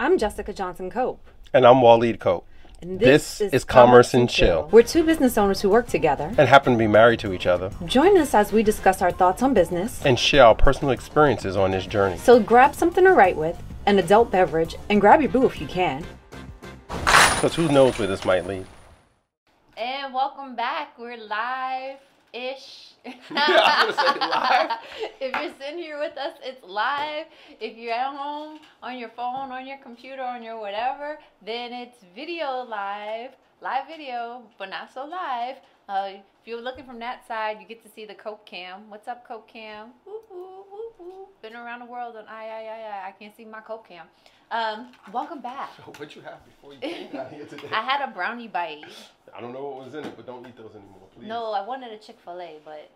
I'm Jessica Johnson Cope. And I'm Waleed Cope. And This is Commerce and Chill. We're two business owners who work together. And happen to be married to each other Join us as we discuss our thoughts on business. and share our personal experiences on this journey. So grab something to write with, an adult beverage, and grab your boo if you can. Because who knows where this might lead? And welcome back. We're live ish. I was gonna say live. if you're sitting here with us, it's live. If you're at home on your phone, on your computer, on your whatever, then it's video live, live video, but not so live. Uh, if you're looking from that side, you get to see the Cope Cam. What's up, Cope Cam? Been around the world on I, I, I, I. I can't see my Cope Cam. Um, welcome back. So What you have before you came down here today? I had a brownie bite. I don't know what was in it, but don't eat those anymore, please. No, I wanted a Chick Fil A, but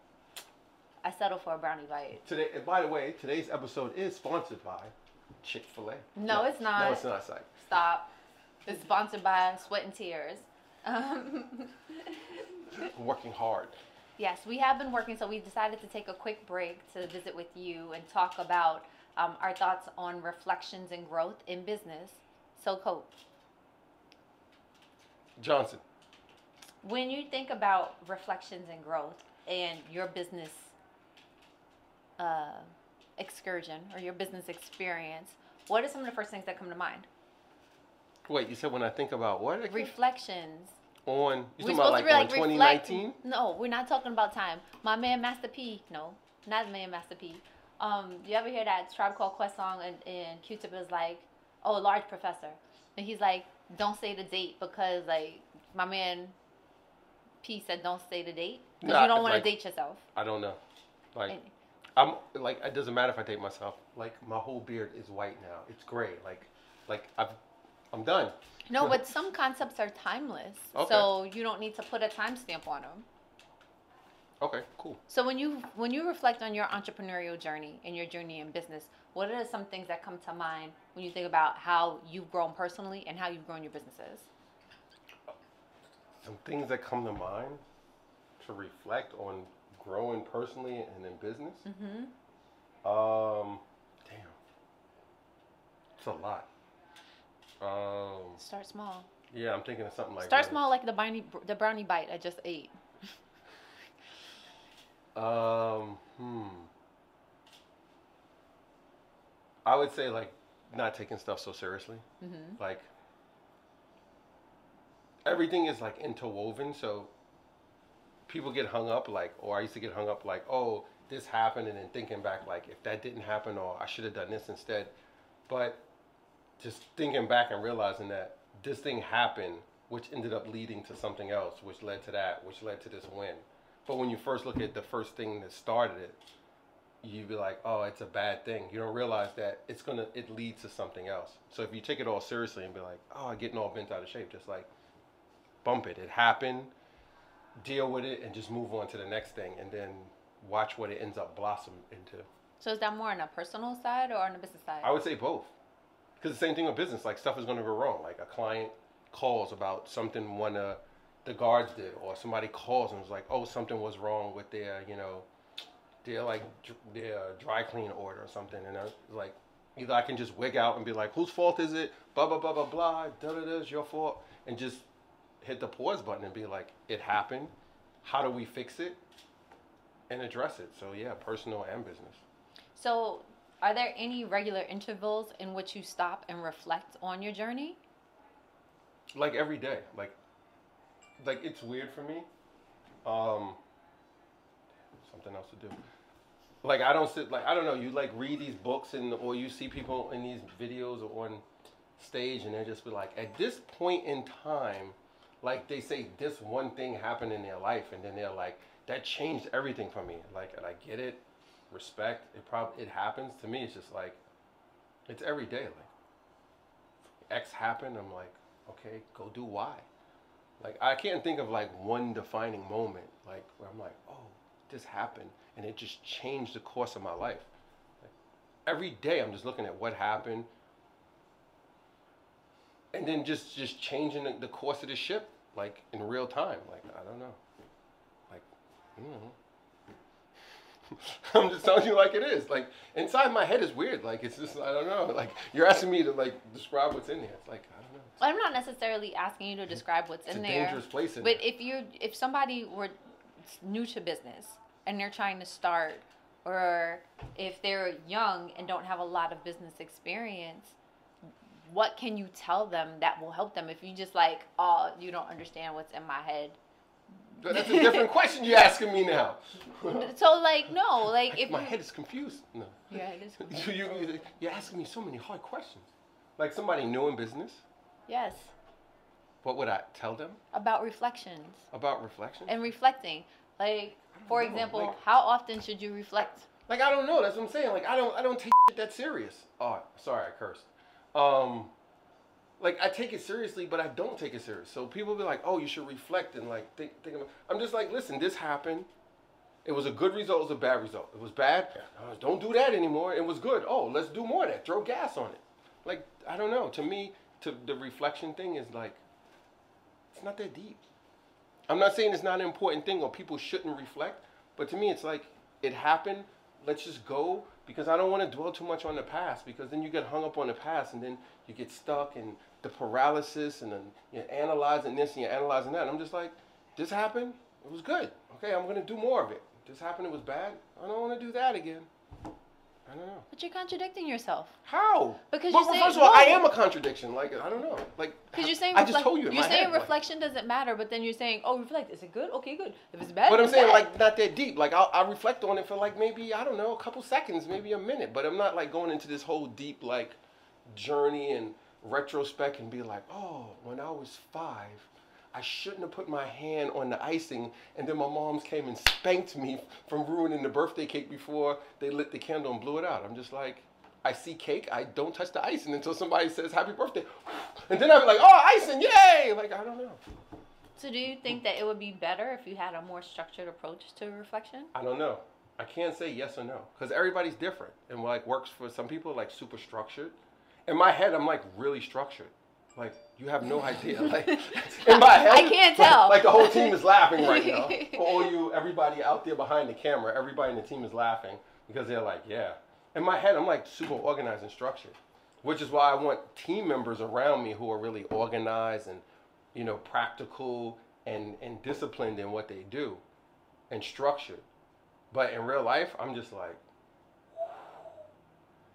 I settled for a brownie bite. Today, and by the way, today's episode is sponsored by Chick Fil A. No, it's not. No, it's not. Psych. Stop. It's sponsored by Sweat and Tears. Um, working hard. yes, we have been working, so we decided to take a quick break to visit with you and talk about um, our thoughts on reflections and growth in business. So, Cope, Johnson. when you think about reflections and growth and your business uh, excursion or your business experience, what are some of the first things that come to mind? Wait, you said when I think about what? again? Reflections. on. You talking about like, on 2019? No, we're not talking about time. My man Master P. No, not man Master P. Um, you ever hear that Tribe Called Quest song and, and Q-Tip is like, oh, large professor, and he's like, don't say the date because like my man P said don't say the date because Nah, you don't want like- to date yourself. I don't know. Like, And- I'm like it doesn't matter if I date myself. Like my whole beard is white now. It's gray. Like, like I've, I'm done. No, but some concepts are timeless, Okay. so you don't need to put a timestamp on them. Okay, cool. So when you when you reflect on your entrepreneurial journey and your journey in business, what are some things that come to mind when you think about how you've grown personally and how you've grown your businesses? Some things that come to mind to reflect on growing personally and in business. Mm-hmm. Um, damn, it's a lot. Um, Start small. yeah, I'm thinking of something like Start that. small, like the brownie the brownie bite I just ate. Um, hmm. I would say like not taking stuff so seriously. Mm-hmm. Like everything is like interwoven, so people get hung up like, or I used to get hung up like, oh, this happened, and then thinking back like, if that didn't happen, or I should have done this instead. But just thinking back and realizing that this thing happened, which ended up leading to something else, which led to that, which led to this win. But when you first look at the first thing that started it, you'd be like, oh, it's a bad thing. You don't realize that it's gonna it leads to something else. So if you take it all seriously and be like, oh, I'm getting all bent out of shape, just like bump it. It happened, deal with it, and just move on to the next thing, and then watch what it ends up blossom into. So is that more on a personal side or on a business side? I would say both. Because the same thing with business, like stuff is going to go wrong. Like a client calls about something of the guards did, or somebody calls and was like, "Oh, something was wrong with their, you know, their like their dry clean order or something." And I was like, either I can just wig out and be like, "Whose fault is it?" Blah blah blah blah blah. Da da da. It's your fault, and just hit the pause button and be like, "It happened. How do we fix it?" And address it. So yeah, personal and business. so are there any regular intervals in which you stop and reflect on your journey? like every day like like it's weird for me. Um something else to do. Like i don't sit like i don't know you like read these books and or you see people in these videos or on stage and they just be like at this point in time like they say this one thing happened in their life and then they're like that changed everything for me. Like and i get it respect it probably it happens to me it's just like it's every day like x happened i'm like okay go do y like i can't think of like one defining moment like where i'm like oh this happened and it just changed the course of my life. Like, every day i'm just looking at what happened and then just just changing the, the course of the ship like in real time. Like i don't know. Like mm I'm just telling you like it is. Like inside my head is weird. Like it's just I don't know. Like you're asking me to like describe what's in there. It's like I don't know. Well, I'm not necessarily asking you to describe what's It's in a there. dangerous place But there. if you if somebody were new to business and they're trying to start or if they're young and don't have a lot of business experience, what can you tell them that will help them if you just like, oh, you don't understand what's in my head. That's a different question you're asking me now. So like no, like if my you, head is confused. No. yeah, it is You, you, you're asking me so many hard questions. Like somebody new in business, yes what would I tell them about reflections about reflection? and reflecting. Like for know, example, like- how often should you reflect? Like I don't know. That's what I'm saying. Like I don't I don't take shit that serious. Oh, sorry, I cursed. Um, like I take it seriously, but I don't take it serious. So people be like, "Oh, you should reflect and like think think about." I'm just like, listen, this happened. It was a good result. It was a bad result. It was bad. Uh, don't do that anymore. It was good. Oh, let's do more of that. Throw gas on it. Like I don't know. To me, to the reflection thing is like, it's not that deep. I'm not saying it's not an important thing or people shouldn't reflect, but to me, it's like it happened. Let's just go because I don't want to dwell too much on the past because then you get hung up on the past and then you get stuck in the paralysis and then you're analyzing this and you're analyzing that. I'm just like, this happened. It was good. Okay, I'm gonna do more of it. This happened. It was bad. I don't want to do that again. I don't know. But you're contradicting yourself. How? Because well, you're well, saying- first of all, I am a contradiction. Like I don't know. Like Because you're saying I just told you. You're saying head, like- reflection doesn't matter, but then you're saying, oh, reflect. Is it good? Okay, good. If it's bad, But I'm saying bad. like not that deep. Like I'll, I'll reflect on it for like maybe I don't know a couple seconds, maybe a minute. But I'm not like going into this whole deep like journey and retrospect and be like, oh, when I was five, I shouldn't have put my hand on the icing, and then my mom's came and spanked me from ruining the birthday cake before they lit the candle and blew it out. I'm just like. I see cake, I don't touch the icing until somebody says happy birthday. And then I'm like, oh, icing, yay! Like, I don't know. So do you think that it would be better if you had a more structured approach to reflection? I don't know. I can't say yes or no because everybody's different and like works for some people like super structured. In my head, I'm like really structured. Like you have no idea. Like in my head, I can't tell. Like, the whole team is laughing right now. All you, everybody out there behind the camera, everybody in the team is laughing because they're like, yeah. In my head, I'm like super organized and structured, which is why I want team members around me who are really organized and you know practical and and disciplined in what they do and structured. But in real life, I'm just like,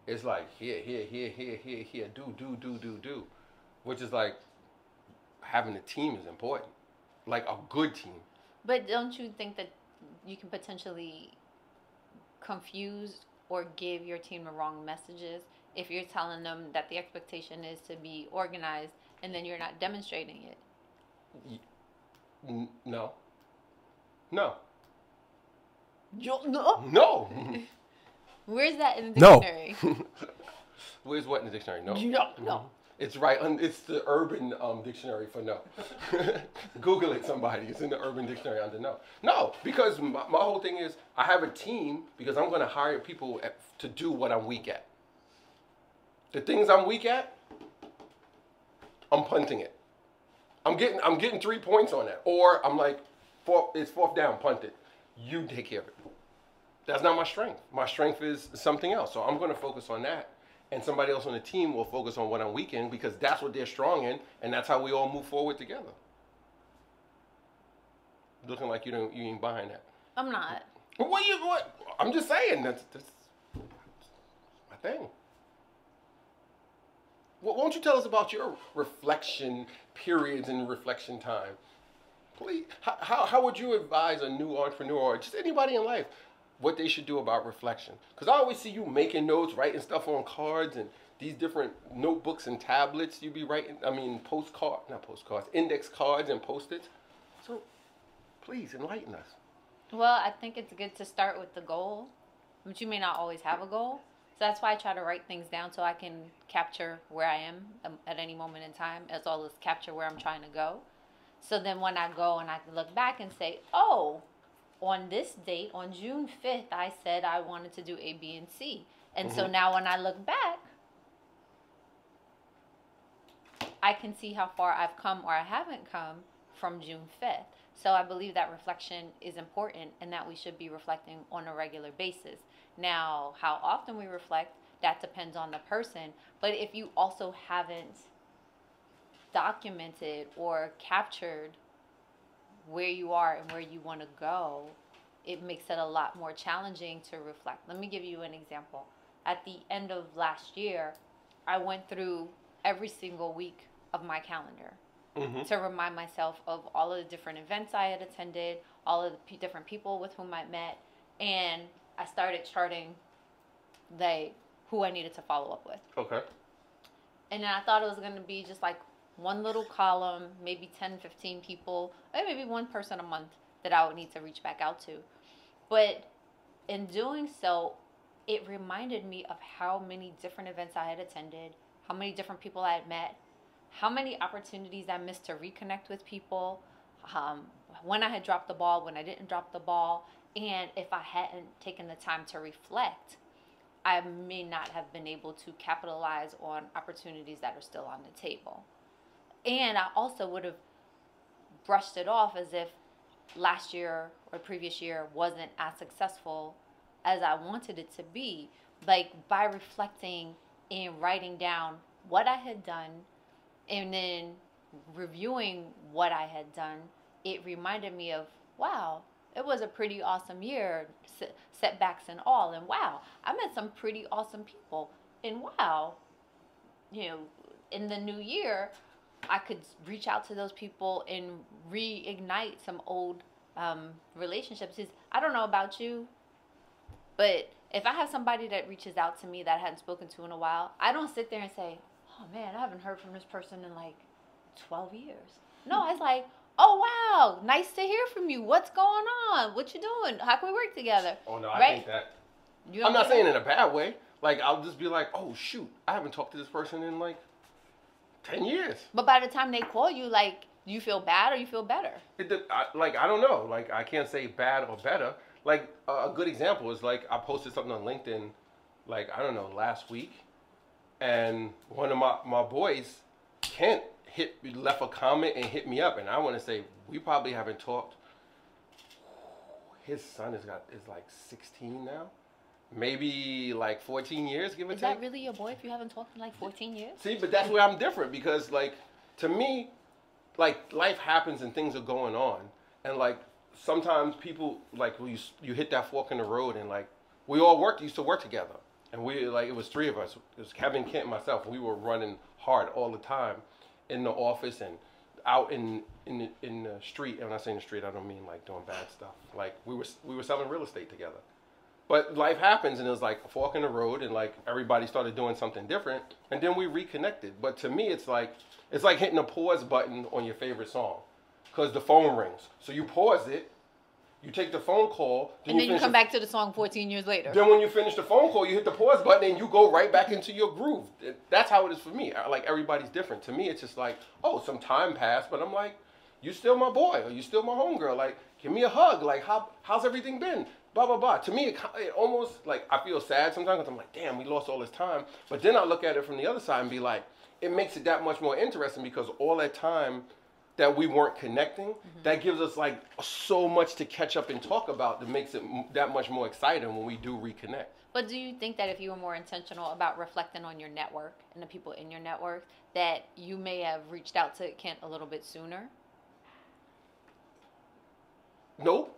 it's like here, here, here, here, here, here, do, do, do, do, do, which is like having a team is important, like a good team. But don't you think that you can potentially confuse or give your team the wrong messages if you're telling them that the expectation is to be organized and then you're not demonstrating it? N- no, no, No. no. Where's that in the No. dictionary? Where's what in the dictionary? No, No, no. It's right. On, it's the Urban um, Dictionary for no. Google it, somebody. It's in the Urban Dictionary under no. No, because my, my whole thing is I have a team because I'm going to hire people at, to do what I'm weak at. The things I'm weak at, I'm punting it. I'm getting I'm getting three points on that, or I'm like, fourth, it's fourth down, punt it. You take care of it. That's not my strength. My strength is something else. So I'm going to focus on that. And somebody else on the team will focus on what I'm weak in because that's what they're strong in, and that's how we all move forward together. Looking like you don't you ain't buying that. I'm not. What you what? I'm just saying that's that's my thing. Well, won't you tell us about your reflection periods and reflection time? Please, how, how, how would you advise a new entrepreneur or just anybody in life what they should do about reflection? Because I always see you making notes, writing stuff on cards and these different notebooks and tablets you be writing. I mean, postcard, not postcards, index cards and post-its. So, please enlighten us. Well, I think it's good to start with the goal, but you may not always have a goal. So that's why I try to write things down so I can capture where I am um, at any moment in time, as well as capture where I'm trying to go. So then when I go and I look back and say, oh, on this date, on June 5th, I said I wanted to do A, B, and C. And so Mhm. now when I look back, I can see how far I've come or I haven't come from June 5th. So I believe that reflection is important and that we should be reflecting on a regular basis. Now, how often we reflect, that depends on the person. But if you also haven't documented or captured where you are and where you want to go, it makes it a lot more challenging to reflect. Let me give you an example. At the end of last year, I went through every single week of my calendar Mm-hmm. to remind myself of all of the different events I had attended, all of the p- different people with whom I met, and I started charting like who I needed to follow up with. Okay. And then I thought it was going to be just like one little column, maybe 10, 15 people, or maybe one person a month that I would need to reach back out to. But in doing so, it reminded me of how many different events I had attended, how many different people I had met, how many opportunities I missed to reconnect with people, um, when I had dropped the ball, when I didn't drop the ball, and if I hadn't taken the time to reflect, I may not have been able to capitalize on opportunities that are still on the table. And I also would have brushed it off as if last year or previous year wasn't as successful as I wanted it to be. Like by reflecting and writing down what I had done and then reviewing what I had done, it reminded me of wow, it was a pretty awesome year, setbacks and all. And wow, I met some pretty awesome people. And wow, you know, in the new year, I could reach out to those people and reignite some old um, relationships. Is I don't know about you, but if I have somebody that reaches out to me that I hadn't spoken to in a while, I don't sit there and say, "Oh man, I haven't heard from this person in like 12 years." No, it's like, "Oh wow, nice to hear from you. What's going on? What you doing? How can we work together?" Oh no, I Right? think that. You I'm don't saying that? in a bad way. Like I'll just be like, oh shoot, I haven't talked to this person in like ten years. But by the time they call you, like, you feel bad or you feel better? It, I, like I don't know. Like I can't say bad or better. Like a a good example is like I posted something on LinkedIn, like I don't know last week, and one of my my boys, Kent, hit left a comment and hit me up, and I want to say we probably haven't talked. His son has got is like 16 now, maybe like 14 years, give or Is take. Is that really your boy if you haven't talked in like 14 years? See, but that's where I'm different because, like, to me, like life happens and things are going on, and like sometimes people like you you hit that fork in the road, and like we all worked used to work together, and we like it was three of us. It was Kevin, Kent, and myself. We were running hard all the time in the office and out in in the, in the street. And when I say in the street, I don't mean like doing bad stuff. Like we were we were selling real estate together. But life happens, and it was like a fork in the road, and like everybody started doing something different, and then we reconnected. But to me, it's like it's like hitting a pause button on your favorite song, because the phone rings. So you pause it, you take the phone call, And then you finish come back to the song 14 years later. Then when you finish the phone call, you hit the pause button, and you go right back into your groove. That's how it is for me. Like everybody's different. To me, it's just like, oh, some time passed, but I'm like, you still my boy, or you still my homegirl. Like, give me a hug. Like, how how's everything been? Blah blah blah. To me, it, it almost like I feel sad sometimes because I'm like, damn, we lost all this time. But then I look at it from the other side and be like, it makes it that much more interesting because all that time that we weren't connecting, mm-hmm. that gives us like so much to catch up and talk about that makes it m- that much more exciting when we do reconnect. But do you think that if you were more intentional about reflecting on your network and the people in your network, that you may have reached out to Kent a little bit sooner? Nope.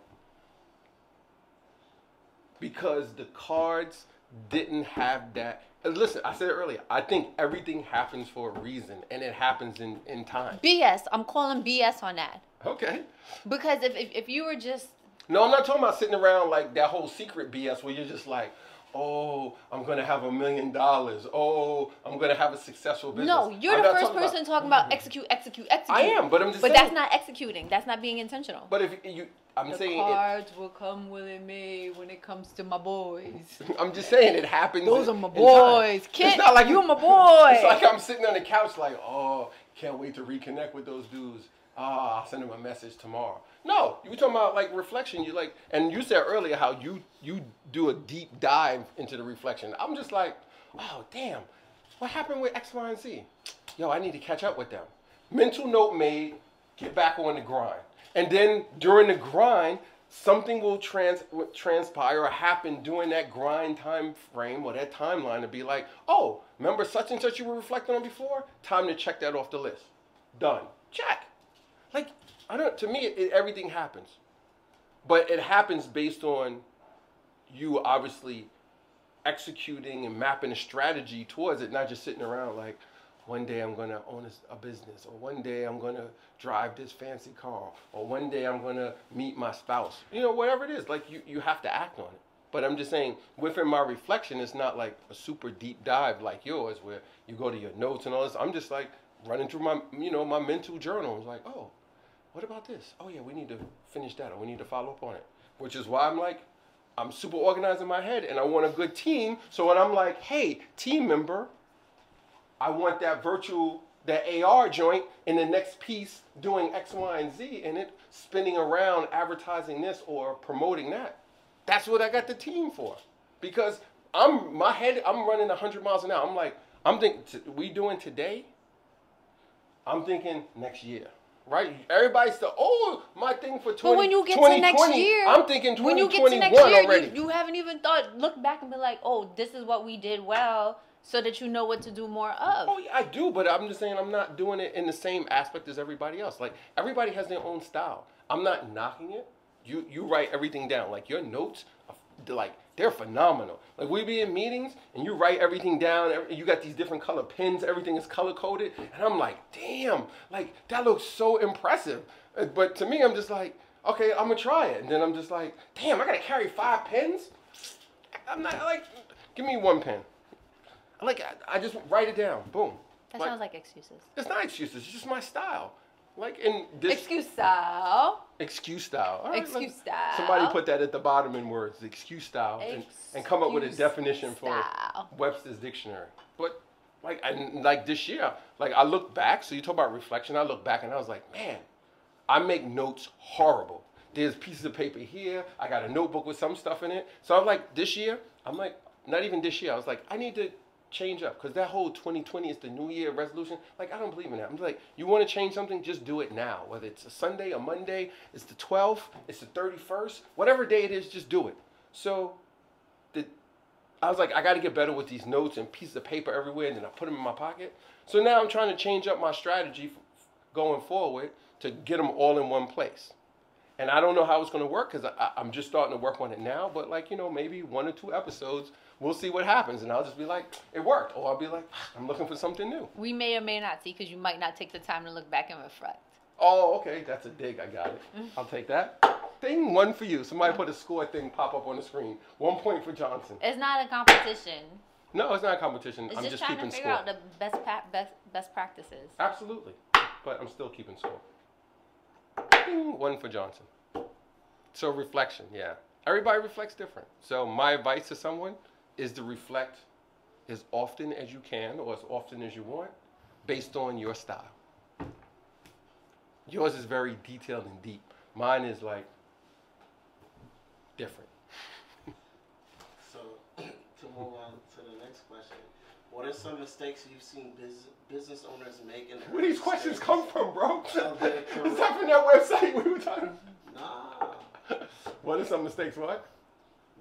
Because the cards didn't have that. Listen, I said it earlier. I think everything happens for a reason, and it happens in in time. BS. I'm calling BS on that. Okay. Because if, if, if you were just No, I'm not talking about sitting around like that whole secret BS where you're just like, oh, I'm gonna have a million dollars. Oh, I'm gonna have a successful business. no, you're I'm the first talking about- person talking about execute, execute, execute. I am, but I'm just But saying. that's not executing. That's not being intentional. But if you, I'm the saying, it, cards will come willing me when it comes to my boys. I'm just saying it happens. Those in- are my boys. It's not like you're my boy. It's like I'm sitting on the couch, like, oh, can't wait to reconnect with those dudes. Ah, I'll send them a message tomorrow. No, you were talking about like reflection. You like, and you said earlier how you you do a deep dive into the reflection. I'm just like, oh damn, what happened with X, Y, and Z? Yo, I need to catch up with them. Mental note made. get back on the grind. And then during the grind, something will trans transpire or happen during that grind time frame or that timeline to be like, oh, remember such and such you were reflecting on before? Time to check that off the list. Done. Check. Like, I don't. To me, it, everything happens, but it happens based on you obviously executing and mapping a strategy towards it, not just sitting around like, one day I'm going to own a, business, or one day I'm going to drive this fancy car, or one day I'm going to meet my spouse. You know, whatever it is, like you, you have to act on it. But I'm just saying, within my reflection, it's not like a super deep dive like yours, where you go to your notes and all this. I'm just like running through my, you know, my mental journal. I'm like, oh, what about this? Oh yeah, we need to finish that, or we need to follow up on it. Which is why I'm like, I'm super organized in my head, and I want a good team. So when I'm like, hey, team member, I want that virtual, that AR joint in the next piece doing X, Y, and Z in it, spinning around advertising this or promoting that. That's what I got the team for. Because I'm my head, I'm running 100 miles an hour. I'm like, I'm thinking, we doing today? I'm thinking next year. Right? Everybody's the oh my thing for 20, But when you get to next year, I'm thinking 2021 when you get to next year, already. You, you haven't even thought, look back and be like, oh, this is what we did well so that you know what to do more of. Oh, yeah, I do, but I'm just saying I'm not doing it in the same aspect as everybody else. Like everybody has their own style. I'm not knocking it. You you write everything down. Like your notes, are, like they're phenomenal. Like we be in meetings and you write everything down. And You got these different color pens. Everything is color coded, and I'm like, damn, like that looks so impressive. Uh, but to me, I'm just like, okay, I'm gonna try it, and then I'm just like, damn, I gotta carry five pens. I'm not like, give me one pen. Like I, I just write it down. Boom. That like, sounds like excuses. It's not excuses. It's just my style. Like in this excuse style. Excuse style. Right, excuse style. Somebody put that at the bottom in words. Excuse style, excuse and, and, come up with a definition style. for Webster's dictionary. But like I, like this year, like I look back. So you talk about reflection. I look back and I was like, man, I make notes horrible. There's pieces of paper here. I got a notebook with some stuff in it. So I'm like, this year, I'm like, not even this year. I was like, I need to change up because that whole 2020 is the new year resolution. Like i don't believe in that. I'm like you want to change something just do it now. Whether it's a sunday a monday it's the 12th it's the 31st whatever day it is just do it. So the i was like i got to get better with these notes and pieces of paper everywhere and then i put them in my pocket. So now i'm trying to change up my strategy going forward to get them all in one place and i don't know how it's going to work because i'm just starting to work on it now but like you know maybe one or two episodes we'll see what happens. And I'll just be like, it worked. Or I'll be like, ah, I'm looking for something new. We may or may not see because you might not take the time to look back and reflect. Oh, okay. That's a dig. I got it. I'll take that. Thing one for you. Somebody put a score thing pop up on the screen. One point for Johnson. It's not a competition. No, it's not a competition. It's I'm just, just trying keeping to figure score. out the best pa- best best practices. Absolutely. But I'm still keeping score. Ding, one for Johnson. So reflection, yeah. Everybody reflects different. So my advice to someone is to reflect as often as you can or as often as you want based on your style. Yours is very detailed and deep. Mine is like different. so, to move on to the next question, what are some mistakes you've seen business, business owners make in Where these questions come from, bro? Is that from that website we were talking? Nah. What are some mistakes? What?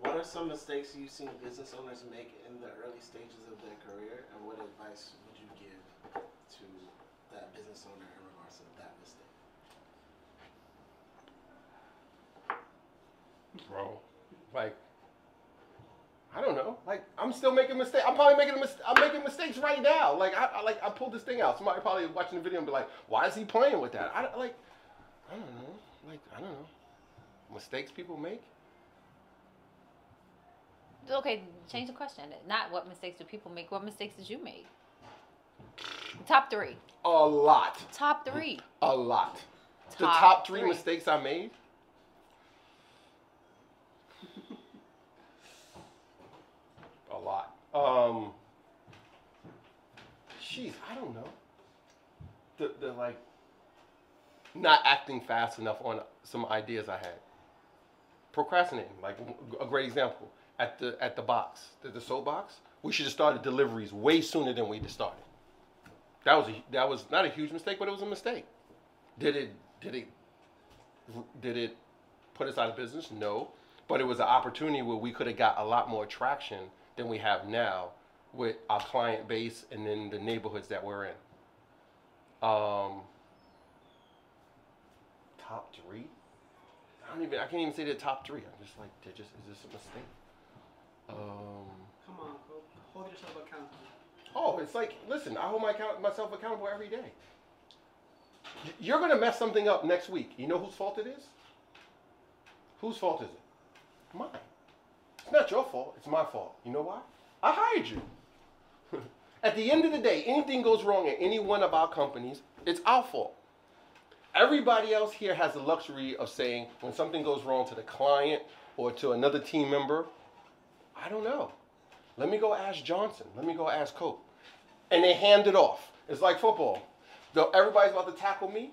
What are some mistakes you've seen business owners make in the early stages of their career, and what advice would you give to that business owner in regards to that mistake? Bro, like, I don't know. Like, I'm still making mistakes. I'm probably making a mis- I'm making mistakes right now. Like, I, I like I pulled this thing out. Somebody probably watching the video and be like, "Why is he playing with that?" I like, I don't know. Like, I don't know. Mistakes people make. Okay, change the question. Not what mistakes do people make. What mistakes did you make? Top three. A lot. Top three. A lot. the Top top three, three. mistakes I made. a lot. Um. Jeez, I don't know. The the like. Not acting fast enough on some ideas I had. Procrastinating, like a great example at the at the box, the, the soap box. We should have started deliveries way sooner than we started. That was a, that was not a huge mistake, but it was a mistake. Did it Did it did it put us out of business? No. But it was an opportunity where we could have got a lot more traction than we have now with our client base and then the neighborhoods that we're in. Um, top three? I don't even. I can't even say they're top three. I'm just like, they're just. Is this a mistake? Um. Come on. Hold yourself accountable. Oh, it's like, listen, I hold my account, myself accountable every day. You're gonna mess something up next week. You know whose fault it is? Whose fault is it? Mine. It's not your fault. It's my fault. You know why? I hired you. At the end of the day, anything goes wrong at any one of our companies, it's our fault. Everybody else here has the luxury of saying when something goes wrong to the client or to another team member, I don't know. Let me go ask Johnson. Let me go ask Cope. And they hand it off. It's like football. Though everybody's about to tackle me,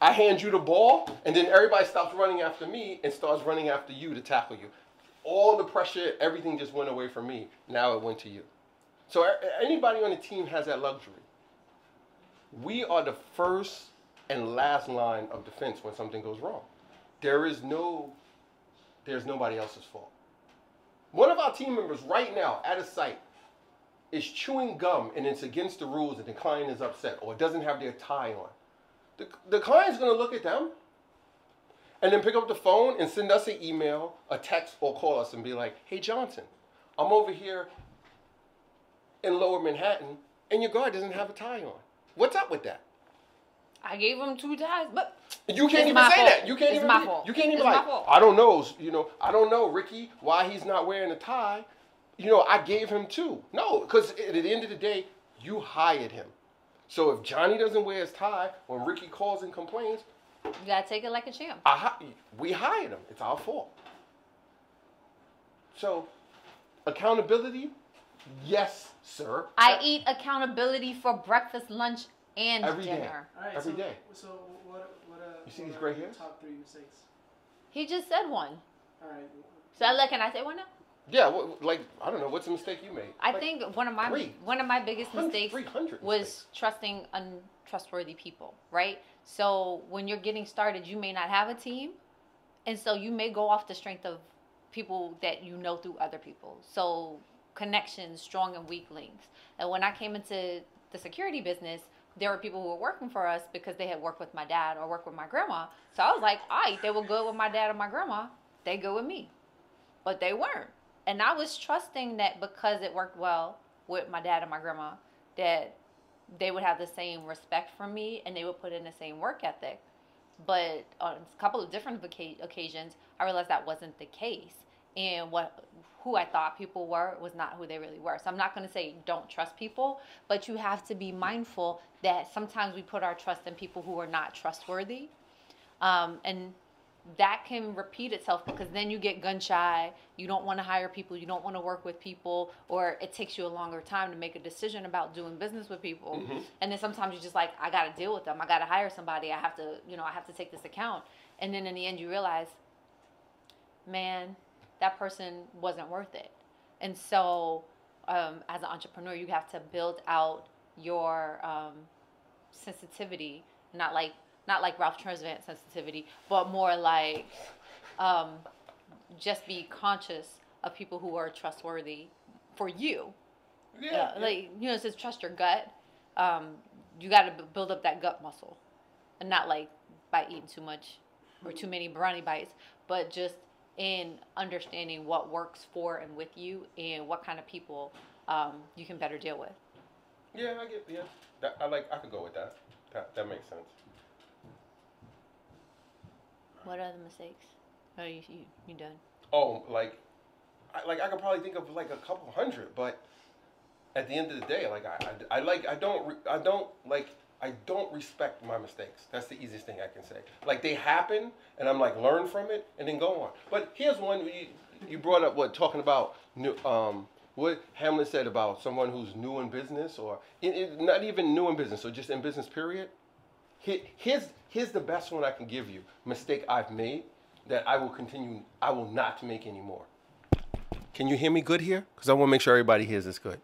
I hand you the ball, and then everybody stops running after me and starts running after you to tackle you. All the pressure, everything just went away from me. Now it went to you. So anybody on the team has that luxury. We are the first and last line of defense when something goes wrong. There is no, there's nobody else's fault. One of our team members right now at a site is chewing gum and it's against the rules and the client is upset or doesn't have their tie on. The, the client's gonna look at them and then pick up the phone and send us an email, a text, or call us and be like, hey Johnson, I'm over here in lower Manhattan and your guard doesn't have a tie on. What's up with that? I gave him two ties, but You can't It's even my say fault. that. You can't It's even. my be- fault. You can't even It's my like. fault. I don't know. You know. I don't know, Ricky, why he's not wearing a tie. You know, I gave him two. No, because at the end of the day, you hired him. So if Johnny doesn't wear his tie when Ricky calls and complains, you gotta take it like a champ. I we hired him. It's our fault. So, accountability, yes, sir. I eat accountability for breakfast, lunch, and Every day. dinner. All right. Every so, day. So what? What? Uh, You see what these gray your hairs? Top three mistakes. He just said one. All right. So I look, can I say one now? Yeah, what, like I don't know. What's a mistake you made? I Like, think one of my three. one of my biggest mistakes was mistakes. trusting untrustworthy people, right? So when you're getting started, you may not have a team, and so you may go off the strength of people that you know through other people. So connections, strong and weak links. And when I came into the security business, there were people who were working for us because they had worked with my dad or worked with my grandma. So I was like, all right, they were good with my dad and my grandma. They good with me but they weren't. And I was trusting that because it worked well with my dad and my grandma, that they would have the same respect for me and they would put in the same work ethic. But on a couple of different occasions, I realized that wasn't the case. And what who I thought people were was not who they really were. So I'm not going to say don't trust people, but you have to be mindful that sometimes we put our trust in people who are not trustworthy. Um, and that can repeat itself because then you get gun shy. You don't want to hire people. You don't want to work with people or it takes you a longer time to make a decision about doing business with people. And then sometimes you're just like i got to deal with them. I got to hire somebody. I have to you know i have to take this account. And then in the end you realize man that person wasn't worth it. And so um, as an entrepreneur you have to build out your um, sensitivity not like not like ralph Tresvant sensitivity but more like um, just be conscious of people who are trustworthy for you. Yeah, uh, like you know it says trust your gut. Um, you got to build up that gut muscle. And not like by eating too much or too many brownie bites but just in understanding what works for and with you and what kind of people um, you can better deal with Yeah, I get. Yeah, that, I like. I could go with that. That that makes sense. what other mistakes oh you, you, you done Oh, like, I, like I could probably think of like a couple hundred, but at the end of the day, like I, I, I like I don't I don't like I don't respect my mistakes. That's the easiest thing I can say. Like they happen, and I'm like learn from it and then go on. But here's one you, you brought up what talking about um what Hamlet said about someone who's new in business or not even new in business or just in business period. Here's here's the best one I can give you. Mistake I've made that I will continue. I will not make anymore. Can you hear me good here? Because I want to make sure everybody hears this good.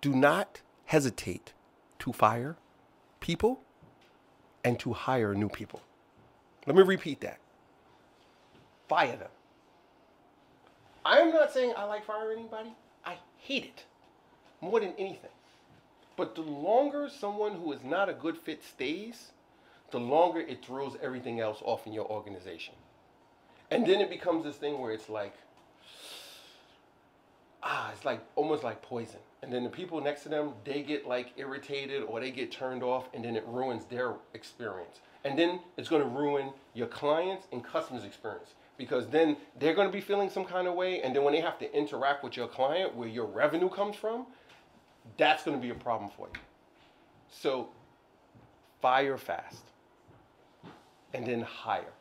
Do not hesitate to fire people and to hire new people. Let me repeat that. Fire them. I am not saying I like firing anybody. I hate it more than anything. But the longer someone who is not a good fit stays, the longer it throws everything else off in your organization. And then it becomes this thing where it's like, like almost like poison. And then the people next to them, they get like irritated or they get turned off, and then it ruins their experience. And then it's going to ruin your clients and customers' experience because then they're going to be feeling some kind of way. And then when they have to interact with your client where your revenue comes from, that's going to be a problem for you. So fire fast and then hire.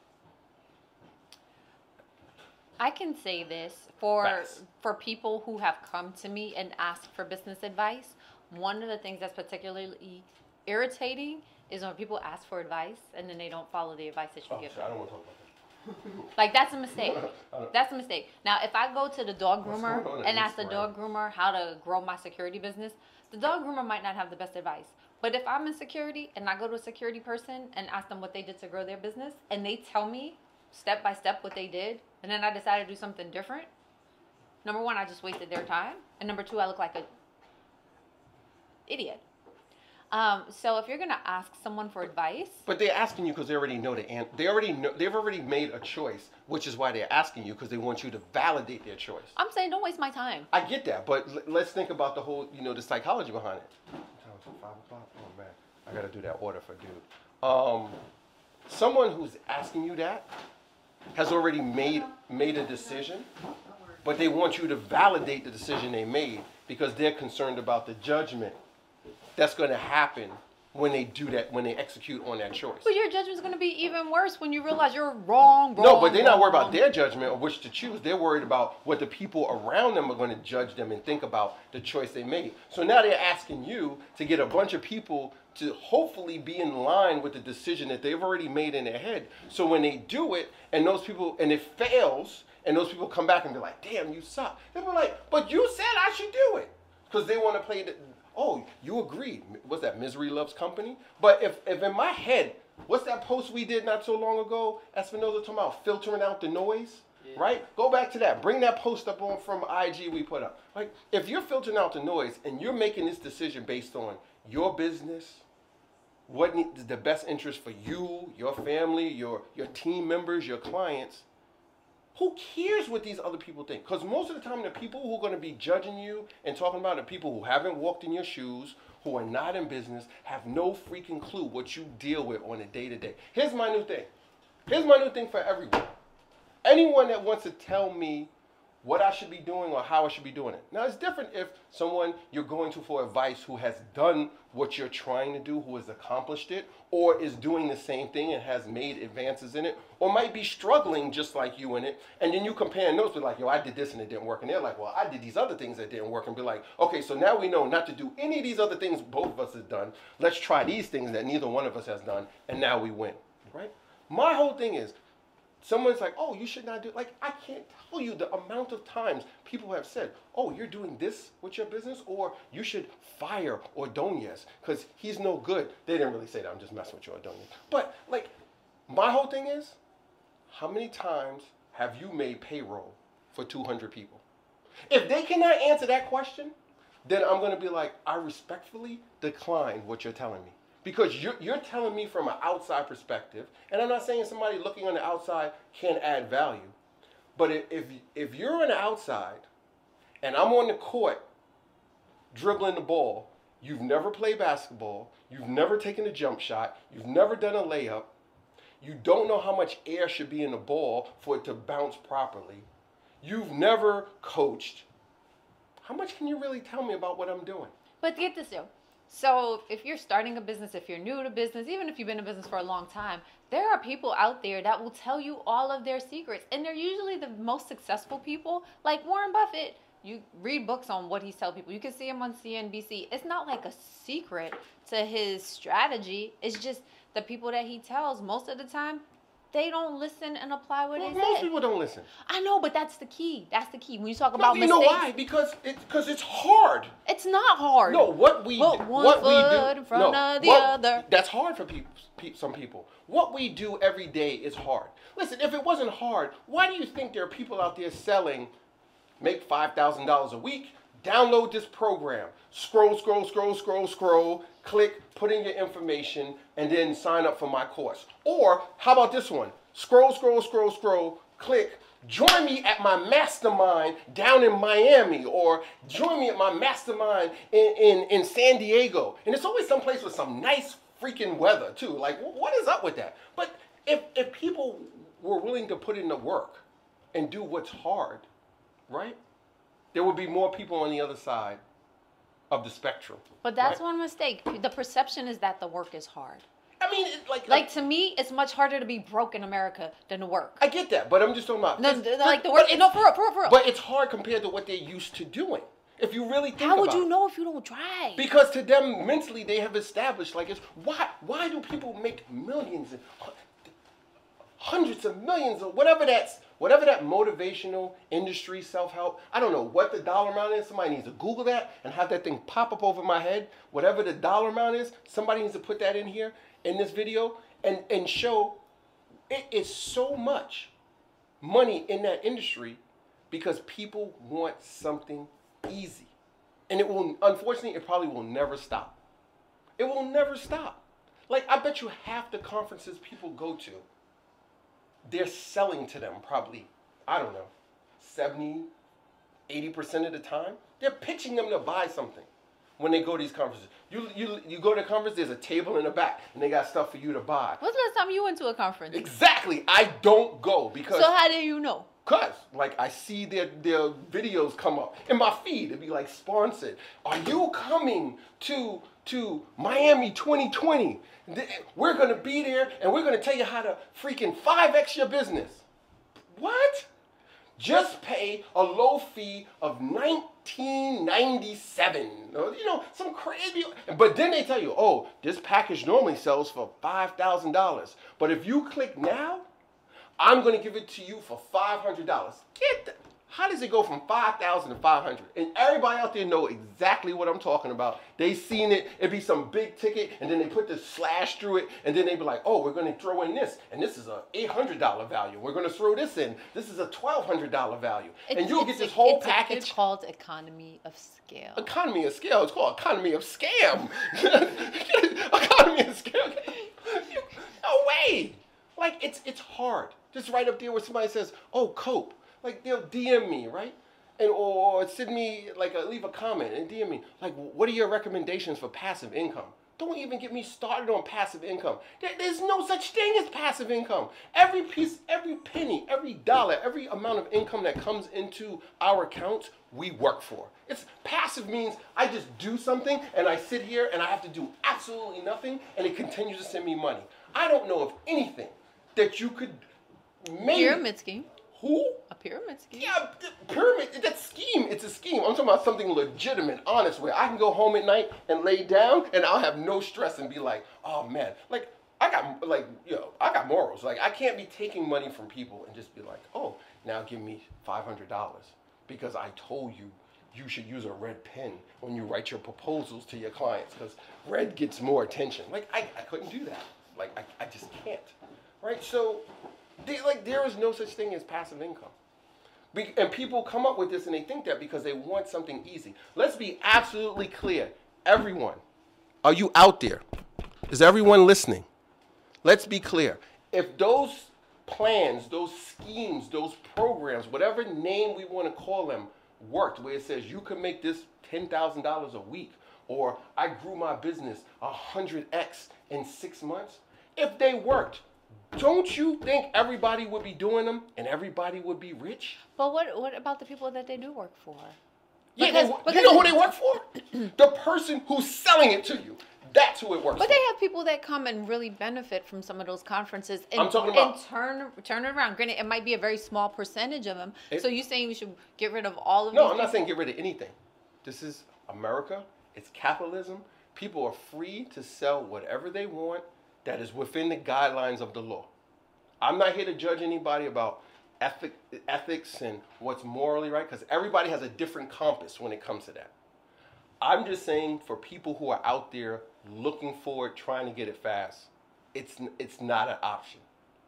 I can say this for Facts. for people who have come to me and asked for business advice. One of the things that's particularly irritating is when people ask for advice and then they don't follow the advice that you Oh, give shit, them. I don't want to talk about that. Like that's a mistake. That's a mistake. Now, if I go to the dog groomer going on at and ask the dog groomer how to grow my security business, the dog groomer might not have the best advice. But if I'm in security and I go to a security person and ask them what they did to grow their business, and they tell me step by step what they did, and then I decided to do something different, number one, I just wasted their time, and number two, I look like a idiot. Um, so if you're gonna ask someone for advice, But they're asking you because they already know the answer. they already know they've already made a choice, which is why they're asking you because they want you to validate their choice. I'm saying don't waste my time. I get that, but l- let's think about the whole, you know, the psychology behind it. What time is it, Five o'clock. Oh man, I gotta do that order for dude. Um, someone who's asking you that has already made made a decision, but they want you to validate the decision they made because they're concerned about the judgment that's going to happen when they do that when they execute on that choice. But your judgment's gonna be even worse when you realize you're wrong, wrong. No, but they're not worried wrong. about their judgment or which to choose. They're worried about what the people around them are going to judge them and think about the choice they made. So now they're asking you to get a bunch of people to hopefully be in line with the decision that they've already made in their head. So when they do it and those people and it fails and those people come back and be like, "Damn, you suck." They'll be like, "But you said I should do it." Because they want to play the Oh, you agreed. What's that? Misery loves company. But if, if in my head, what's that post we did not so long ago? Espinoza talking about filtering out the noise, right? Go back to that. Bring that post up on from IG we put up. Like if you're filtering out the noise and you're making this decision based on your business, what is the best interest for you, your family, your your team members, your clients. Who cares what these other people think? Because most of the time, the people who are going to be judging you and talking about the people who haven't walked in your shoes, who are not in business, have no freaking clue what you deal with on a day to day. Here's my new thing. Here's my new thing for everyone. Anyone that wants to tell me what I should be doing or how I should be doing it. Now, it's different if someone you're going to for advice who has done what you're trying to do, who has accomplished it, or is doing the same thing and has made advances in it, or might be struggling just like you in it. And then you compare notes, be like, yo, I did this and it didn't work. And they're like, well, I did these other things that didn't work. And be like, okay, so now we know not to do any of these other things both of us have done. Let's try these things that neither one of us has done. And now we win, right? My whole thing is, someone's like, oh, you should not do like I can't tell you the amount of times people have said, oh, you're doing this with your business, or you should fire Ordonez because he's no good. They didn't really say that. I'm just messing with you, Ordonez. But like, my whole thing is, how many times have you made payroll for 200 people? If they cannot answer that question, then I'm going to be like, I respectfully decline what you're telling me. Because you're, you're telling me from an outside perspective, and I'm not saying somebody looking on the outside can't add value, but if, if, you're on the outside and I'm on the court dribbling the ball, you've never played basketball, you've never taken a jump shot, you've never done a layup, you don't know how much air should be in the ball for it to bounce properly, you've never coached, how much can you really tell me about what I'm doing? But get this though. So if you're starting a business, if you're new to business, even if you've been in business for a long time, there are people out there that will tell you all of their secrets. And they're usually the most successful people. Like Warren Buffett, you read books on what he's telling people. You can see him on CNBC. It's not like a secret to his strategy. It's just the people that he tells most of the time they don't listen and apply what Well, they most people don't listen. I know, but that's the key. That's the key. When you talk No, about you mistakes, know why? Because it because it's hard. it's not hard. No, what we Put one what we do in front no, of the what- other. That's hard for people, pe- some people. What we do every day is hard. Listen, if it wasn't hard, why do you think there are people out there selling make $5,000 a week, download this program, scroll, scroll, scroll, scroll, scroll, click, put in your information, and then sign up for my course. Or how about this one? Scroll, scroll, scroll, scroll, click, join me at my mastermind down in Miami, or join me at my mastermind in, in, in San Diego. And it's always someplace with some nice freaking weather, too. Like, what is up with that? But if, if people were willing to put in the work and do what's hard, right? There would be more people on the other side of the spectrum. But that's right? one mistake. The perception is that the work is hard. I mean, like, Like uh, to me, it's much harder to be broke in America than to work. I get that, but I'm just talking about. No, like the work. it's- No, for real, for real, for real. But it's hard compared to what they're used to doing. If you really think How would you know if you don't try? Because to them mentally, they have established like it's why why do people make millions and hundreds of millions or whatever that's whatever that motivational industry self-help i don't know what the dollar amount is. Somebody needs to google that and have that thing pop up over my head. Whatever the dollar amount is somebody needs to put that in here in this video and and show it is so much money in that industry because people want something easy. And it will unfortunately it probably will never stop. It will never stop. Like i bet you half the conferences people go to they're selling to them probably i don't know 70 80% of the time they're pitching them to buy something when they go to these conferences you, you, you go to a conference there's a table in the back and they got stuff for you to buy When's the last time you went to a conference? exactly i don't go because So how do you know? Cause like I see their their videos come up in my feed. It'd be like sponsored. Are you coming to to Miami 2020? We're gonna be there and we're gonna tell you how to freaking five x your business. What? Just pay a low fee of 1997. You know, some crazy. But then they tell you, oh, this package normally sells for $5,000. But if you click now, I'm going to give it to you for $500. Get the, how does it go from 5,000 to 500? And everybody out there know exactly what I'm talking about. They seen it. It'd be some big ticket, and then they put the slash through it, and then they'd be like, oh, we're going to throw in this, and this is a $800 value. We're going to throw this in. This is a $1,200 value. and you'll get this whole it's- package. It's called economy of scale. economy of scale. It's called economy of scam. economy of scale. No way. Like it's it's hard. Just right up there where somebody says, "Oh, cope." Like they'll DM me, right? And or send me like a, leave a comment and DM me like, "What are your recommendations for passive income?" Don't even get me started on passive income. There- there's no such thing as passive income. Every piece, every penny, every dollar, every amount of income that comes into our accounts, we work for. It's passive means I just do something and I sit here and I have to do absolutely nothing and it continues to send me money. I don't know of anything that you could maybe scheme. Who A pyramid scheme. yeah, pyramid, that scheme, it's a scheme. I'm talking about something legitimate, honest, where I can go home at night and lay down and I'll have no stress and be like, oh man, like, I got, like, yo, I got morals. Like, I can't be taking money from people and just be like, oh, now give me $500 because I told you you should use a red pen when you write your proposals to your clients because red gets more attention. Like, I, I couldn't do that. Like, I, I just can't. Right? So, they, like, there is no such thing as passive income. Be- and people come up with this and they think that because they want something easy. Let's be absolutely clear. Everyone, are you out there? Is everyone listening? Let's be clear. If those plans, those schemes, those programs, whatever name we want to call them, worked, where it says you can make this $10,000 a week, or I grew my business 100x in six months, if they worked, don't you think everybody would be doing them and everybody would be rich? But what what about the people that they do work for? Yeah, Because- they, because you know who they work for? the person who's selling it to you. That's who it works for. But for. they have people that come and really benefit from some of those conferences and, I'm talking about- and turn turn it around. Granted, it might be a very small percentage of them. It- so you saying we should get rid of all of No, I'm not saying get rid of anything. This is America. It's capitalism. People are free to sell whatever they want that is within the guidelines of the law. I'm not here to judge anybody about ethic, ethics and what's morally right because everybody has a different compass when it comes to that. I'm just saying for people who are out there looking for it, trying to get it fast, it's it's not an option.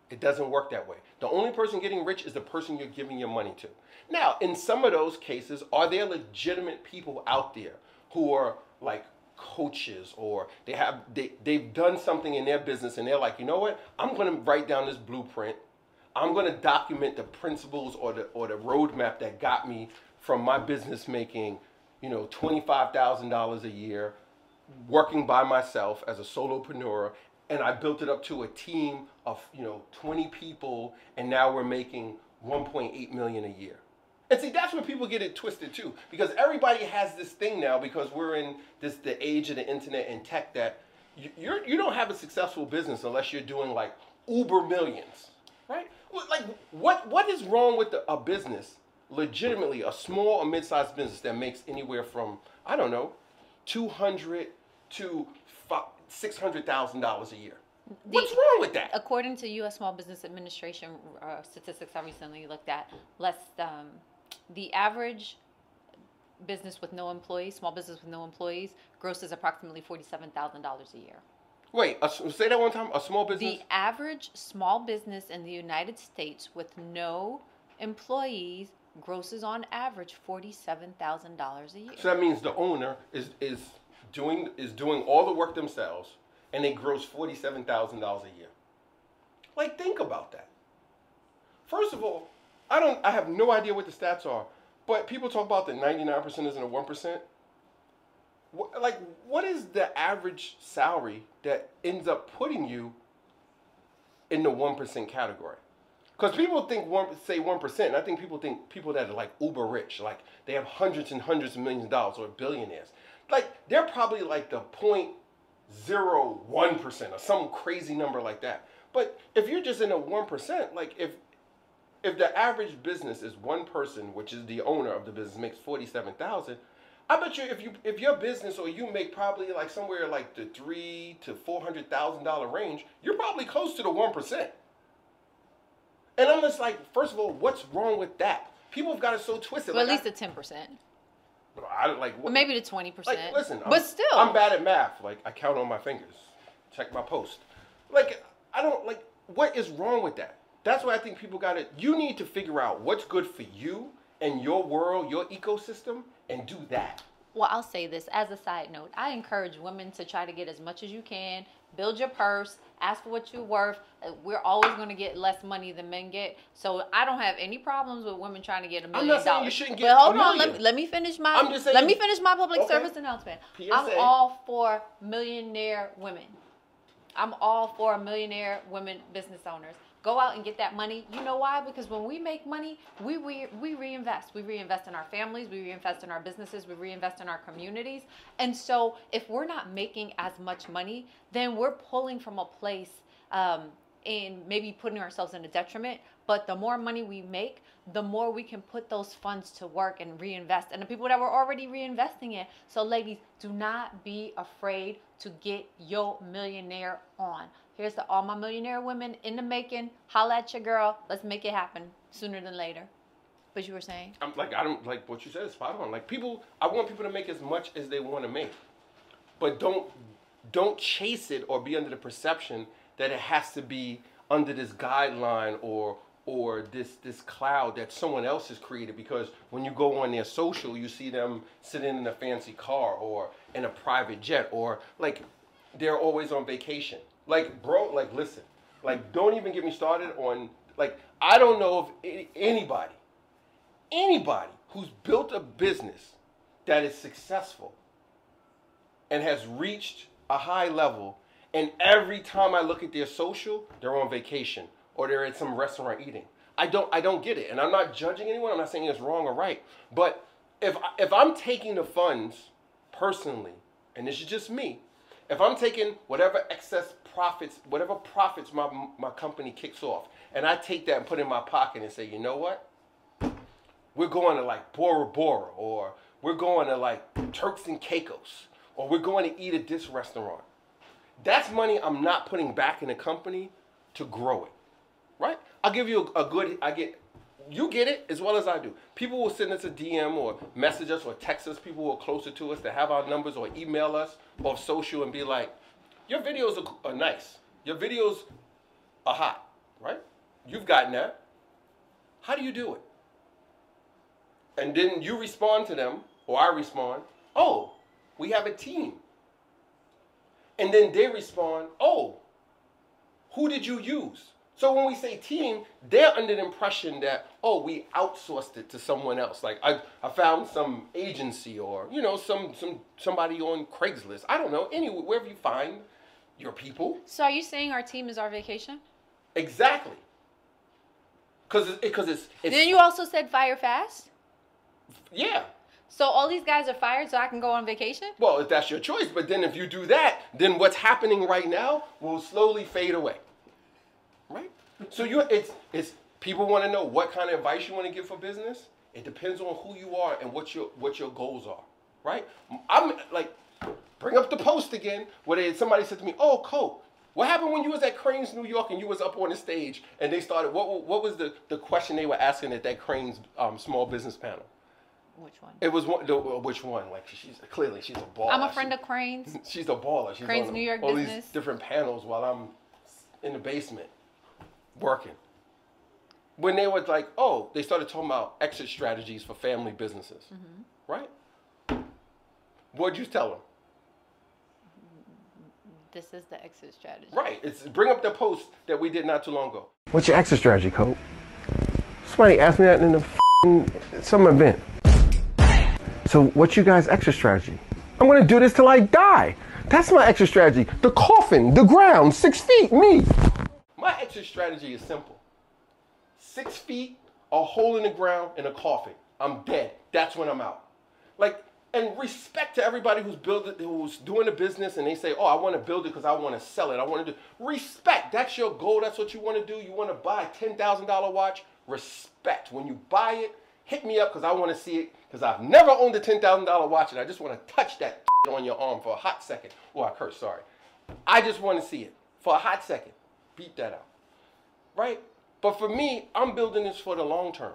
It doesn't work that way. The only person getting rich is the person you're giving your money to. Now, in some of those cases, are there legitimate people out there who are like coaches or they have they, they've done something in their business and they're like, you know what? I'm gonna write down this blueprint. I'm gonna document the principles or the or the roadmap that got me from my business making, you know, twenty-five thousand dollars a year, working by myself as a solopreneur, and I built it up to a team of you know 20 people, and now we're making 1.8 million a year. And see, that's where people get it twisted too, because everybody has this thing now because we're in this the age of the internet and tech that you, you're you don't have a successful business unless you're doing like uber millions, right? Like what what is wrong with the, a business, legitimately a small or mid-sized business that makes anywhere from I don't know, 200 to six hundred thousand dollars a year? What's wrong with that? According to U.S. Small Business Administration uh, statistics I recently looked at, less um, the average business with no employees, small business with no employees, grosses approximately forty-seven thousand dollars a year. Wait, a, say that one time. A small business. The average small business in the United States with no employees grosses on average forty-seven thousand dollars a year. So that means the owner is is doing is doing all the work themselves, and they gross forty seven thousand dollars a year. Like, think about that. First of all, I don't. I have no idea what the stats are, but people talk about the ninety nine percent and the one percent. Like, what is the average salary that ends up putting you in the one percent category? Because people think one say one percent, I think people think people that are like uber rich, like they have hundreds and hundreds of millions of dollars or billionaires. Like they're probably like the point zero one percent or some crazy number like that. But if you're just in a one percent, like if if the average business is one person, which is the owner of the business, makes forty seven thousand, I bet you if you if your business or you make probably like somewhere like the three to four hundred thousand dollar range, you're probably close to the one percent. And I'm just like, first of all, what's wrong with that? People have got it so twisted. Well, like at least I, the ten percent, I like what, maybe the twenty like, percent. listen, but I'm, still, I'm bad at math. Like I count on my fingers. Check my post. Like I don't like. What is wrong with that? That's why I think people got to. You need to figure out what's good for you and your world, your ecosystem, and do that. Well, I'll say this as a side note. I encourage women to try to get as much as you can. Build your purse. Ask for what you're worth. Uh, We're always going to get less money than men get. So I don't have any problems with women trying to get a million dollars. I'm not saying you shouldn't But get hold on. Let me, let me finish my. I'm just saying- let me finish my public Okay. service announcement. PSA. I'm all for millionaire women. I'm all for millionaire women business owners. Go out and get that money. You know why? Because when we make money, we re- we reinvest. We reinvest in our families. We reinvest in our businesses. We reinvest in our communities. And so, if we're not making as much money, then we're pulling from a place um, and maybe putting ourselves in a detriment. But the more money we make, the more we can put those funds to work and reinvest. And the people that were already reinvesting in. So, ladies, do not be afraid to get your millionaire on. Here's to all my millionaire women in the making. Holla at your girl. Let's make it happen sooner than later. But you were saying? I'm like I don't like what you said. is Spot on. Like people, I want people to make as much as they want to make, but don't don't chase it or be under the perception that it has to be under this guideline or or this this cloud that someone else has created. Because when you go on their social, you see them sitting in a fancy car or in a private jet or like they're always on vacation. Like bro, like listen, like don't even get me started on like I don't know of anybody anybody who's built a business that is successful and has reached a high level and every time I look at their social, they're on vacation or they're at some restaurant eating. I don't I don't get it. And I'm not judging anyone. I'm not saying it's wrong or right. But if if I'm taking the funds personally, and this is just me, if I'm taking whatever excess profits, whatever profits my my company kicks off, and I take that and put it in my pocket and say, you know what? we're going to like Bora Bora, or we're going to like Turks and Caicos, or we're going to eat at this restaurant. That's money I'm not putting back in the company to grow it. right? I'll give you a, a good. I get. You get it as well as I do. People will send us a DM or message us or text us. People who are closer to us that have our numbers or email us or social and be like, "Your videos are, are nice. Your videos are hot, right? You've gotten that. How do you do it?" And then you respond to them, or I respond, "Oh, we have a team." And then they respond, "Oh, who did you use?" So when we say team, they're under the impression that, oh, we outsourced it to someone else. Like I, I found some agency or, you know, some some somebody on Craigslist. I don't know. Anywhere wherever you find your people. So are you saying our team is our vacation? Exactly. Cause it's because it's, it's Then you also said fire fast. yeah. So all these guys are fired, so I can go on vacation. Well, if that's your choice, but then if you do that, then what's happening right now will slowly fade away. Right? So you it's it's people want to know what kind of advice you want to give for business. It depends on who you are and what your what your goals are. Right? I'm like bring up the post again where they, somebody said to me, "Oh, Cope, what happened when you was at Crain's New York and you was up on the stage and they started what what was the the question they were asking at that Crain's um, small business panel?" Which one? It was one. The, which one? Like she's clearly she's a baller. I'm a friend She- of Crain's. She's a baller. She's Crain's on New York all business. these different panels while I'm in the basement working. When they were like, oh, they started talking about exit strategies for family businesses, Mm-hmm. right? What'd you tell them? This is the exit strategy. Right. It's bring up the post that we did not too long ago. What's your exit strategy, Cope? Somebody asked me that in the f***ing some event. So, what's you guys' exit strategy? I'm gonna do this till I die. That's my exit strategy. The coffin, the ground, six feet, me. My exit strategy is simple. Six feet, a hole in the ground, and a coffin. I'm dead. That's when I'm out. Like, and respect to everybody who's building, who's doing a business, and they say, "Oh, I want to build it because I want to sell it. I want to do." Respect. That's your goal. That's what you want to do. You want to buy a ten thousand dollar watch. Respect. When you buy it, hit me up because I want to see it. Because I've never owned a ten thousand dollar watch, and I just want to touch that on your arm for a hot second. Oh, I curse. Sorry. I just want to see it for a hot second. Beat that out. Right? But for me, I'm building this for the long term.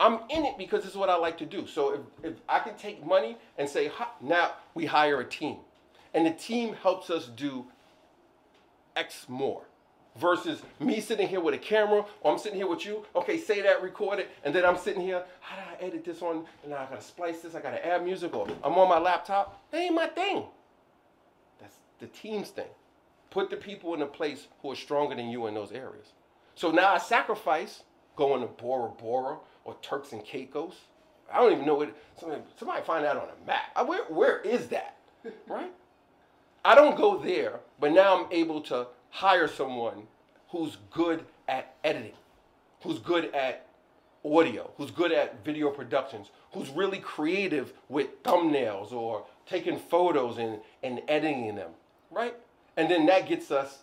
I'm in it because it's what I like to do. So if, if I can take money and say, now we hire a team, and the team helps us do X more. Versus me sitting here with a camera, or I'm sitting here with you. Okay, say that, record it, and then I'm sitting here. How do I edit this on? And I gotta splice this. I gotta add music, or I'm on my laptop. That ain't my thing. That's the team's thing. Put the people in a place who are stronger than you in those areas. So now I sacrifice going to Bora Bora or Turks and Caicos. I don't even know what. Somebody, somebody find that on a map. I- Where, where is that? Right? I don't go there, but now I'm able to hire someone who's good at editing, who's good at audio, who's good at video productions, who's really creative with thumbnails or taking photos and, and editing them, right? And then that gets us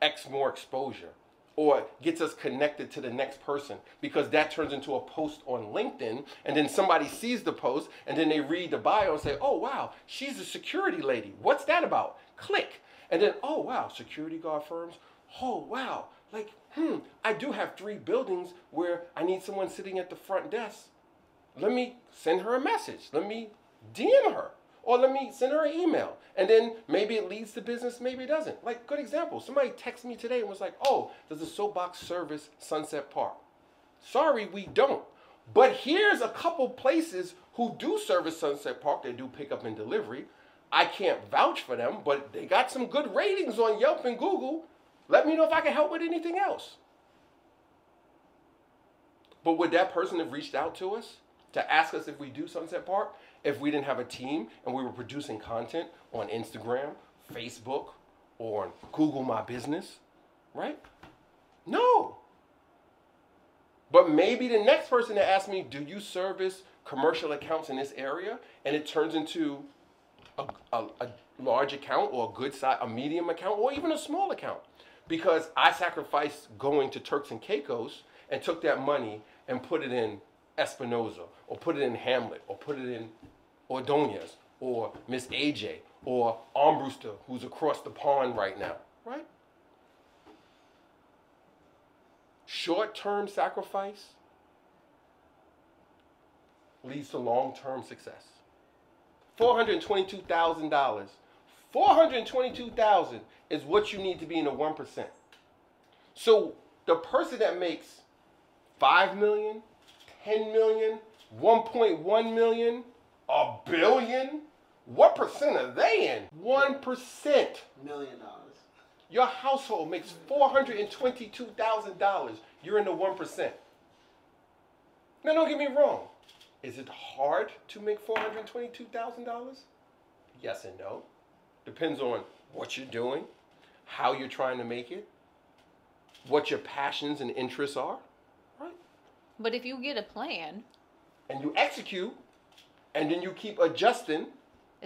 X more exposure or gets us connected to the next person because that turns into a post on LinkedIn and then somebody sees the post and then they read the bio and say, oh wow, she's a security lady. What's that about? Click. And then, oh wow, security guard firms. Oh wow, like, hmm, I do have three buildings where I need someone sitting at the front desk. Let me send her a message. Let me DM her. Or let me send her an email. And then maybe it leads to business, maybe it doesn't. Like, good example. Somebody texted me today and was like, oh, does the soapbox service Sunset Park? Sorry, we don't. But here's a couple places who do service Sunset Park. They do pickup and delivery. I can't vouch for them, but they got some good ratings on Yelp and Google. Let me know if I can help with anything else. But would that person have reached out to us to ask us if we do Sunset Park if we didn't have a team and we were producing content on Instagram, Facebook, or on Google My Business? Right? No. But maybe the next person that asks me, do you service commercial accounts in this area? And it turns into a, a, a large account or a good size, a medium account, or even a small account. Because I sacrificed going to Turks and Caicos and took that money and put it in Espinoza, or put it in Hamlet, or put it in Ordonez, or Miss AJ, or Armbruster, who's across the pond right now, right? short term sacrifice leads to long term success. $422,000. 422,000 is what you need to be in the 1%. So the person that makes 5 million, 10 million, 1.1 million, a billion, what percent are they in? 1%. Million dollars. Your household makes $422,000. You're in the 1%. Now, don't get me wrong. Is it hard to make $422,000? Yes and no. Depends on what you're doing, how you're trying to make it, what your passions and interests are? But if you get a plan, And you execute, and then you keep adjusting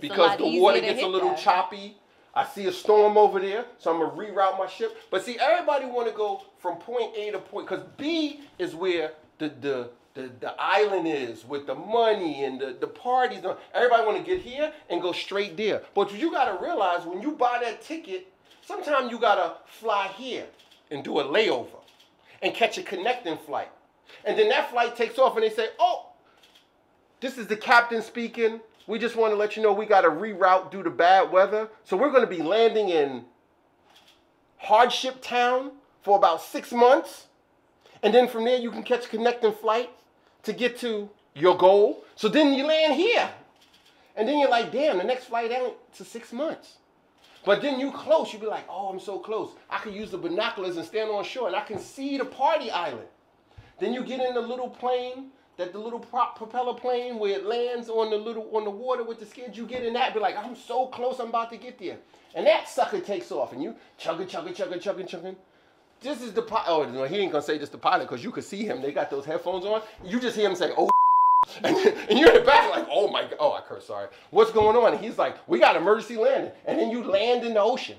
because the water gets a little that. choppy. I see a storm over there, so I'm gonna reroute my ship. But see, everybody want to go from point A to point because B is where the the the, the island is with the money and the, the parties. Everybody want to get here and go straight there. But you gotta realize when you buy that ticket, sometimes you gotta fly here and do a layover and catch a connecting flight. And then that flight takes off and they say, oh, this is the captain speaking. We just want to let you know we got to reroute due to bad weather. So we're going to be landing in Hardship Town for about six months. And then from there, you can catch connecting flight to get to your goal. So then you land here. And then you're like, damn, the next flight ain't to six months. But then you close, you be like, oh, I'm so close. I can use the binoculars and stand on shore and I can see the party island. Then you get in the little plane, that the little prop propeller plane where it lands on the little on the water with the skids. You get in that, be like, I'm so close, I'm about to get there. And that sucker takes off, and you chugging, chugging, chugging, chugging, chugging. This is the pilot. Oh, no, he ain't gonna say this the pilot because you could see him. They got those headphones on. You just hear him say, "Oh." And, and you're in the back like, oh my god, oh I curse, sorry. What's going on? And he's like, we got emergency landing. And then you land in the ocean.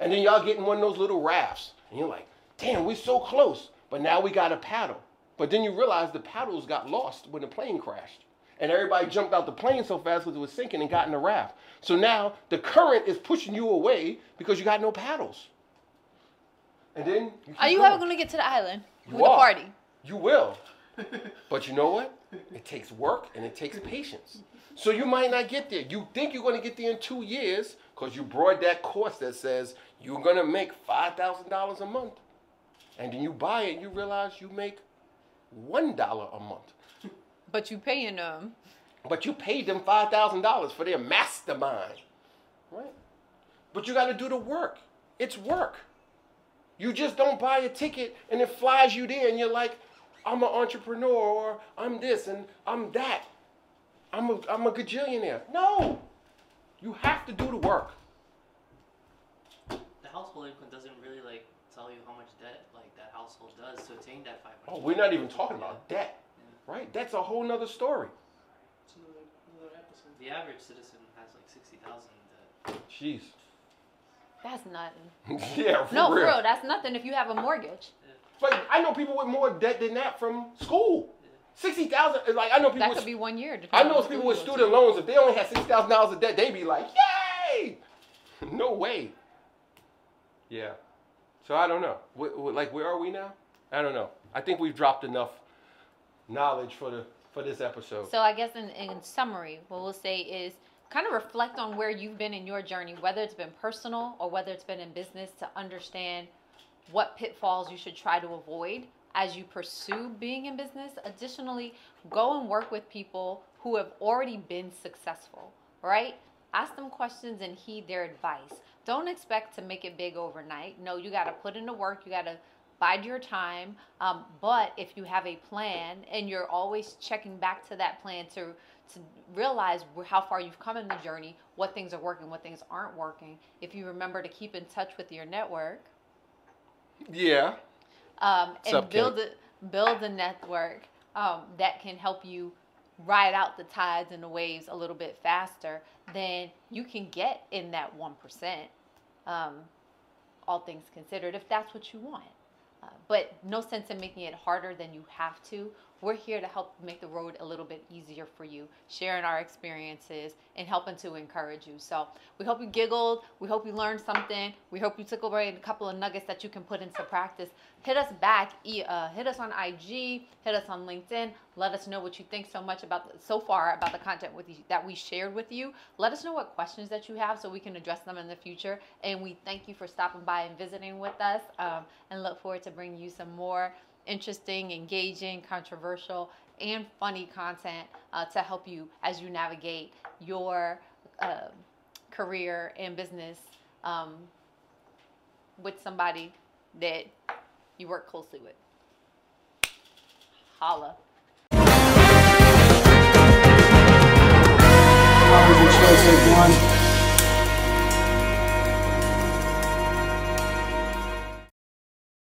And then y'all get in one of those little rafts. And you're like, damn, we're so close. But now we got a paddle. But then you realize the paddles got lost when the plane crashed. And everybody jumped out the plane so fast because it was sinking and got in the raft. So now the current is pushing you away because you got no paddles. And then you Are you going. ever gonna get to the island You with the are. party? You will. But you know what? It takes work and it takes patience. So you might not get there. You think you're going to get there in two years because you brought that course that says you're going to make $5,000 a month. And then you buy it, you realize you make $1 a month. But you paying them. But you paid them $5,000 for their mastermind. Right? But you got to do the work. It's work. You just don't buy a ticket and it flies you there and you're like, I'm an entrepreneur or I'm this and I'm that. I'm a, I'm a gajillionaire. No. You have to do the work. The household income doesn't really like tell you how much debt like that household does to attain that five Oh, hundred. we're not even talking about debt. Right? That's a whole nother story. It's another, another episode. The average citizen has like sixty thousand in debt. Jeez. That's nothing. yeah, for No, for real. real, that's nothing if you have a mortgage. But I know people with more debt than that from school. Sixty thousand. Like I know people. That with could be one year. I know people with student to. loans, if they only had six thousand dollars of debt, they'd be like, "Yay!" no way. Yeah. So I don't know. Like, where are we now? I don't know. I think we've dropped enough knowledge for the for this episode. So I guess in, in summary, what we'll say is kind of reflect on where you've been in your journey, whether it's been personal or whether it's been in business, to understand what pitfalls you should try to avoid as you pursue being in business. Additionally, go and work with people who have already been successful, right? Ask them questions and heed their advice. Don't expect to make it big overnight. No, you got to put in the work. You got to bide your time. Um, but if you have a plan and you're always checking back to that plan to to realize how far you've come in the journey, what things are working, what things aren't working. If you remember to keep in touch with your network, yeah. um, and Sup, build a build a network um, that can help you ride out the tides and the waves a little bit faster, then you can get in that one percent. Um, all things considered, if that's what you want. Uh, but no sense in making it harder than you have to we're here to help make the road a little bit easier for you, sharing our experiences and helping to encourage you. So we hope you giggled. We hope you learned something. We hope you took away a couple of nuggets that you can put into practice. Hit us back. Uh, hit us on IG. Hit us on LinkedIn. Let us know what you think so much about the, so far about the content with you, that we shared with you. Let us know what questions that you have so we can address them in the future. And we thank you for stopping by and visiting with us. Um, and look forward to bringing you some more interesting, engaging, controversial, and funny content uh, to help you as you navigate your uh, career and business um, with somebody that you work closely with. Holla. One.